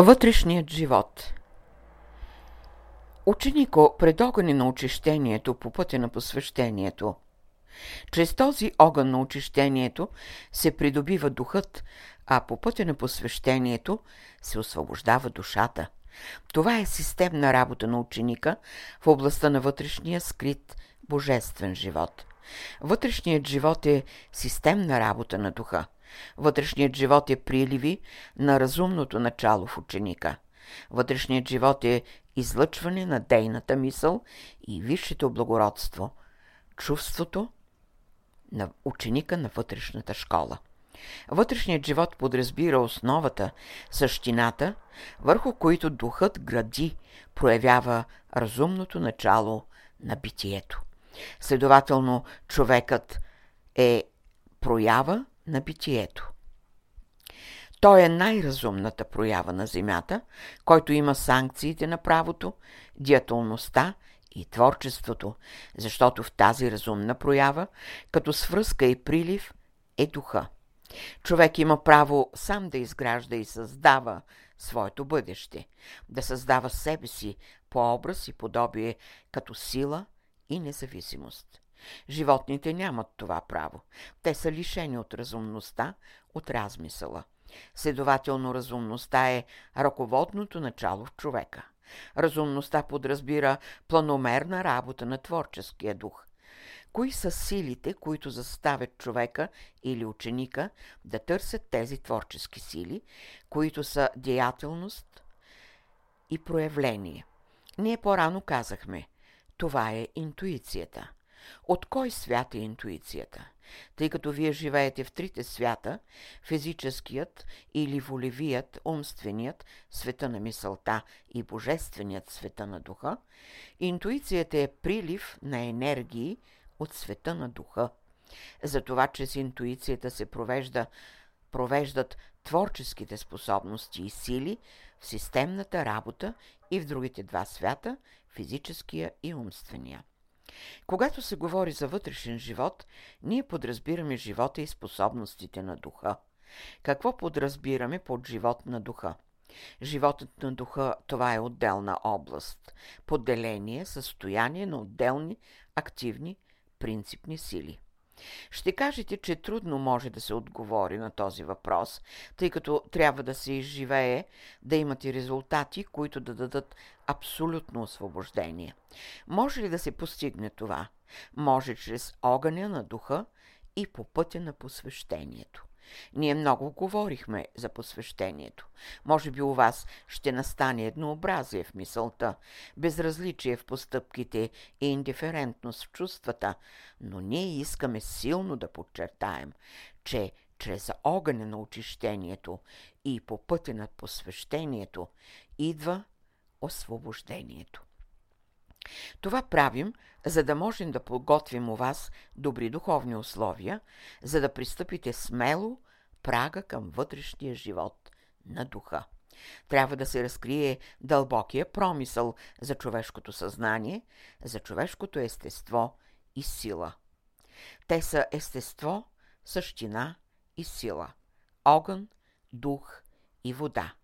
Вътрешният живот Ученико пред огъня на очищението по пътя на посвещението. Чрез този огън на очищението се придобива духът, а по пътя на посвещението се освобождава душата. Това е системна работа на ученика в областта на вътрешния скрит божествен живот. Вътрешният живот е системна работа на духа. Вътрешният живот е приливи на разумното начало в ученика. Вътрешният живот е излъчване на дейната мисъл и висшето благородство, чувството на ученика на вътрешната школа. Вътрешният живот подразбира основата, същината, върху които духът гради, проявява разумното начало на битието. Следователно, човекът е проява на битието. Той е най-разумната проява на Земята, който има санкциите на правото, диятолността и творчеството, защото в тази разумна проява, като свръзка и прилив, е духа. Човек има право сам да изгражда и създава своето бъдеще, да създава себе си по образ и подобие като сила и независимост. Животните нямат това право. Те са лишени от разумността, от размисъла. Следователно, разумността е ръководното начало в човека. Разумността подразбира планомерна работа на творческия дух. Кои са силите, които заставят човека или ученика да търсят тези творчески сили, които са деятелност и проявление? Ние по-рано казахме, това е интуицията. От кой свят е интуицията? Тъй като вие живеете в трите свята, физическият или волевият, умственият, света на мисълта и божественият света на духа, интуицията е прилив на енергии от света на духа. Затова чрез интуицията се провежда, провеждат творческите способности и сили в системната работа и в другите два свята, физическия и умствения. Когато се говори за вътрешен живот, ние подразбираме живота и способностите на духа. Какво подразбираме под живот на духа? Животът на духа – това е отделна област, поделение, състояние на отделни, активни, принципни сили. Ще кажете, че трудно може да се отговори на този въпрос, тъй като трябва да се изживее, да имате резултати, които да дадат абсолютно освобождение. Може ли да се постигне това? Може чрез огъня на духа и по пътя на посвещението. Ние много говорихме за посвещението. Може би у вас ще настане еднообразие в мисълта, безразличие в постъпките и индиферентност в чувствата, но ние искаме силно да подчертаем, че чрез огъня на очищението и по пътя на посвещението идва освобождението. Това правим, за да можем да подготвим у вас добри духовни условия, за да пристъпите смело прага към вътрешния живот на духа. Трябва да се разкрие дълбокия промисъл за човешкото съзнание, за човешкото естество и сила. Те са естество, същина и сила, огън, дух и вода.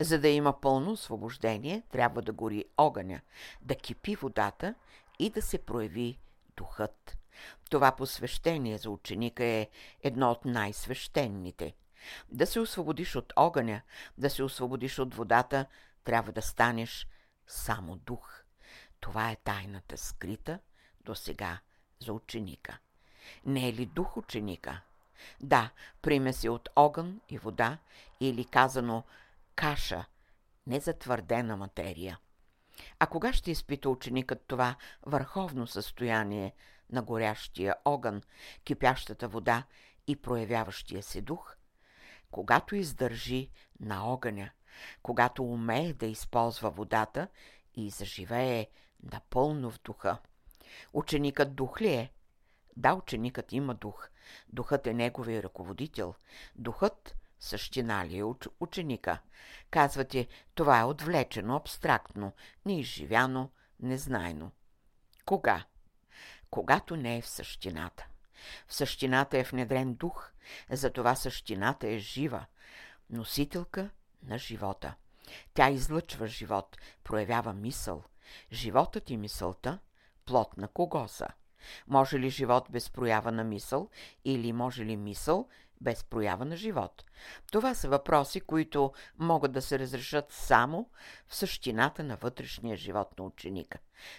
За да има пълно освобождение, трябва да гори огъня, да кипи водата и да се прояви духът. Това посвещение за ученика е едно от най-свещените. Да се освободиш от огъня, да се освободиш от водата, трябва да станеш само дух. Това е тайната скрита до сега за ученика. Не е ли дух ученика? Да, примеси от огън и вода или казано каша, незатвърдена материя. А кога ще изпита ученикът това върховно състояние на горящия огън, кипящата вода и проявяващия се дух? Когато издържи на огъня, когато умее да използва водата и заживее напълно в духа. Ученикът дух ли е? Да, ученикът има дух. Духът е неговия ръководител. Духът същина ли е ученика? Казвате, това е отвлечено, абстрактно, неизживяно, незнайно. Кога? Когато не е в същината. В същината е внедрен дух, затова същината е жива, носителка на живота. Тя излъчва живот, проявява мисъл. Животът и мисълта – плод на кого са? Може ли живот без проява на мисъл или може ли мисъл без проява на живот? Това са въпроси, които могат да се разрешат само в същината на вътрешния живот на ученика.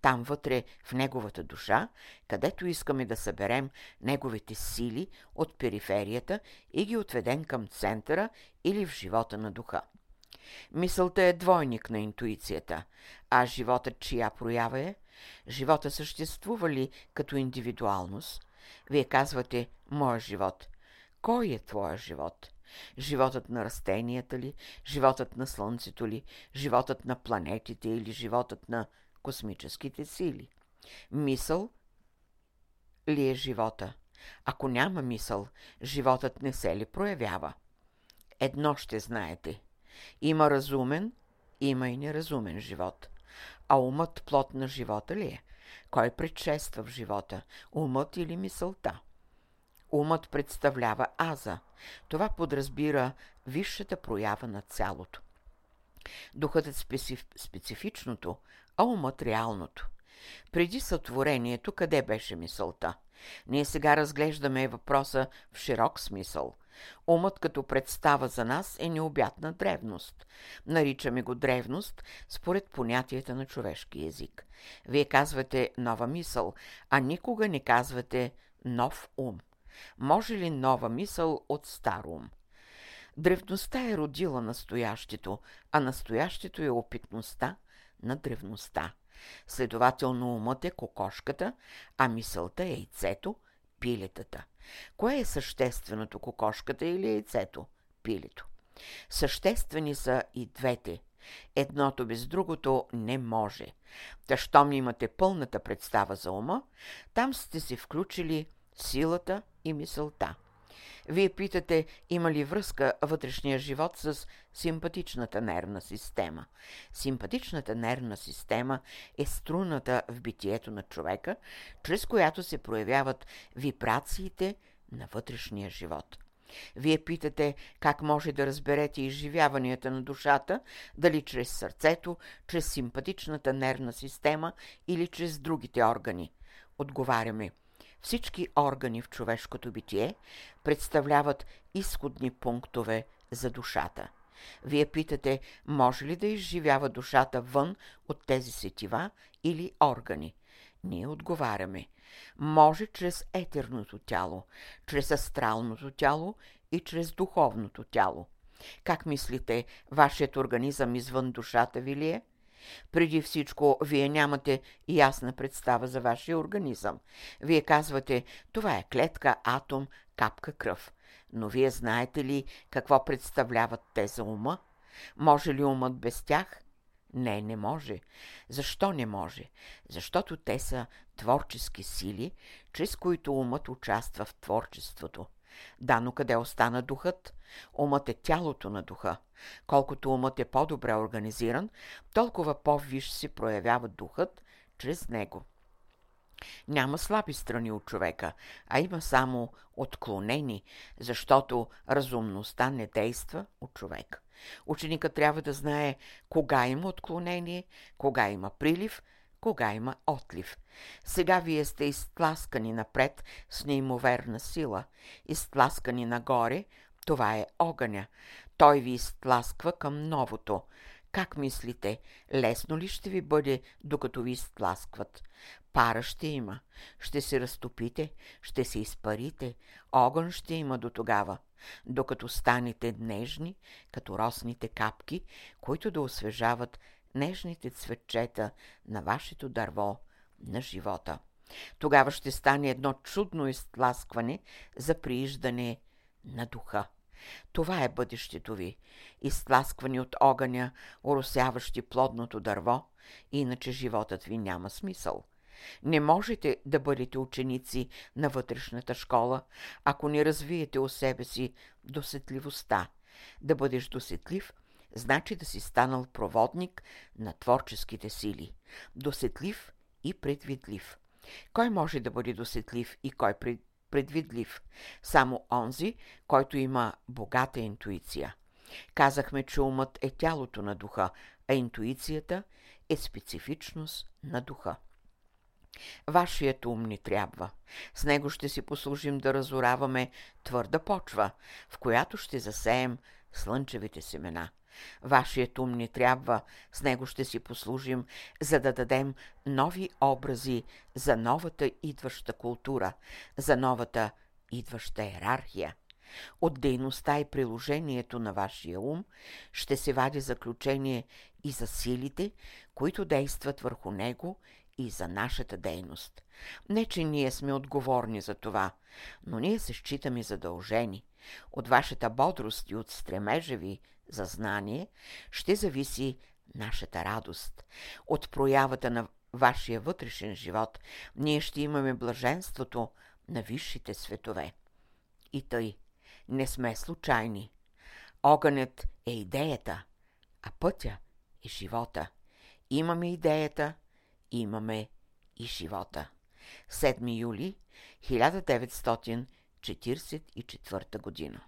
Там вътре, в неговата душа, където искаме да съберем неговите сили от периферията и ги отведем към центъра или в живота на духа. Мисълта е двойник на интуицията, а животът чия проява е? Живота съществува ли като индивидуалност? Вие казвате «Моя живот». Кой е твоя живот? Животът на растенията ли? Животът на Слънцето ли? Животът на планетите или животът на космическите сили? Мисъл ли е живота? Ако няма мисъл, животът не се ли проявява? Едно ще знаете – има разумен, има и неразумен живот. А умът плод на живота ли е? Кой предшества в живота? Умът или мисълта? Умът представлява аза. Това подразбира висшата проява на цялото. Духът е специф... специфичното, а умът реалното. Преди сътворението, къде беше мисълта? Ние сега разглеждаме въпроса в широк смисъл – Умът като представа за нас е необятна древност. Наричаме го древност според понятията на човешки език. Вие казвате нова мисъл, а никога не казвате нов ум. Може ли нова мисъл от стар ум? Древността е родила настоящето, а настоящето е опитността на древността. Следователно умът е кокошката, а мисълта е яйцето, пилетата. Кое е същественото, кокошката или яйцето? Пилето. Съществени са и двете. Едното без другото не може. Та, щом имате пълната представа за ума, там сте се включили силата и мисълта. Вие питате, има ли връзка вътрешния живот с симпатичната нервна система. Симпатичната нервна система е струната в битието на човека, чрез която се проявяват вибрациите на вътрешния живот. Вие питате как може да разберете изживяванията на душата, дали чрез сърцето, чрез симпатичната нервна система или чрез другите органи. Отговаряме – всички органи в човешкото битие представляват изходни пунктове за душата. Вие питате, може ли да изживява душата вън от тези сетива или органи? Ние отговаряме. Може чрез етерното тяло, чрез астралното тяло и чрез духовното тяло. Как мислите, вашият организъм извън душата ви ли е? Преди всичко, вие нямате ясна представа за вашия организъм. Вие казвате, това е клетка, атом, капка кръв. Но вие знаете ли какво представляват те за ума? Може ли умът без тях? Не, не може. Защо не може? Защото те са творчески сили, чрез които умът участва в творчеството. Да, но къде остана духът? Умът е тялото на духа. Колкото умът е по-добре организиран, толкова по-виш се проявява духът чрез него. Няма слаби страни от човека, а има само отклонени, защото разумността не действа от човек. Ученикът трябва да знае кога има отклонение, кога има прилив – кога има отлив. Сега вие сте изтласкани напред с неимоверна сила, изтласкани нагоре, това е огъня. Той ви изтласква към новото. Как мислите, лесно ли ще ви бъде, докато ви изтласкват? Пара ще има, ще се разтопите, ще се изпарите, огън ще има до тогава, докато станете нежни, като росните капки, които да освежават нежните цветчета на вашето дърво на живота. Тогава ще стане едно чудно изтласкване за прииждане на духа. Това е бъдещето ви. Изтласквани от огъня, оросяващи плодното дърво, иначе животът ви няма смисъл. Не можете да бъдете ученици на вътрешната школа, ако не развиете у себе си досетливостта. Да бъдеш досетлив – значи да си станал проводник на творческите сили, досетлив и предвидлив. Кой може да бъде досетлив и кой предвидлив? Само онзи, който има богата интуиция. Казахме, че умът е тялото на духа, а интуицията е специфичност на духа. Вашият ум ни трябва. С него ще си послужим да разораваме твърда почва, в която ще засеем слънчевите семена. Вашият ум ни трябва, с него ще си послужим, за да дадем нови образи за новата идваща култура, за новата идваща иерархия. От дейността и приложението на вашия ум ще се вади заключение и за силите, които действат върху него и за нашата дейност. Не, че ние сме отговорни за това, но ние се считаме задължени. От вашата бодрост и от стремежа ви за знание ще зависи нашата радост. От проявата на вашия вътрешен живот ние ще имаме блаженството на висшите светове. И тъй, не сме случайни. Огънят е идеята, а пътя е живота. Имаме идеята, имаме и живота. 7 юли 1944 година